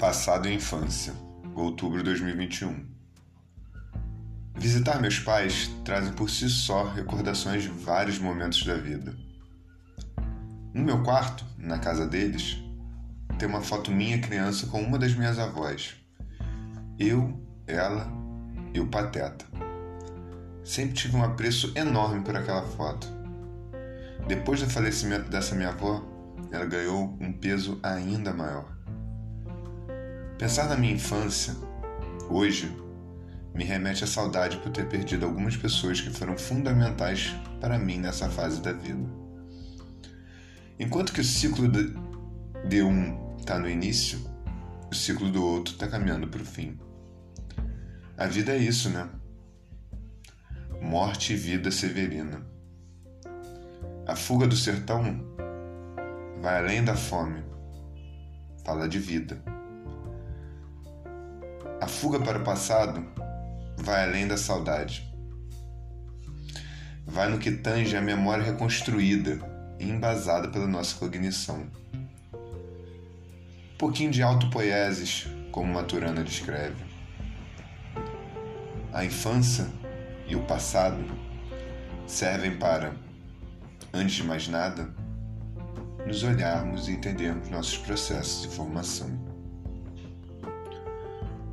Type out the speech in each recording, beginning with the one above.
Passado e infância, outubro de 2021. Visitar meus pais trazem por si só recordações de vários momentos da vida. No meu quarto, na casa deles, tem uma foto minha criança com uma das minhas avós. Eu, ela e o Pateta. Sempre tive um apreço enorme por aquela foto. Depois do falecimento dessa minha avó, ela ganhou um peso ainda maior. Pensar na minha infância, hoje, me remete à saudade por ter perdido algumas pessoas que foram fundamentais para mim nessa fase da vida. Enquanto que o ciclo de um está no início, o ciclo do outro está caminhando para o fim. A vida é isso, né? Morte e vida severina. A fuga do sertão vai além da fome, fala de vida. Fuga para o passado vai além da saudade. Vai no que tange a memória reconstruída e embasada pela nossa cognição. Um pouquinho de autopoieses, como Maturana descreve. A infância e o passado servem para, antes de mais nada, nos olharmos e entendermos nossos processos de formação.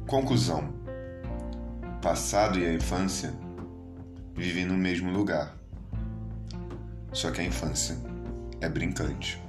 Conclusão: passado e a infância vivem no mesmo lugar, só que a infância é brincante.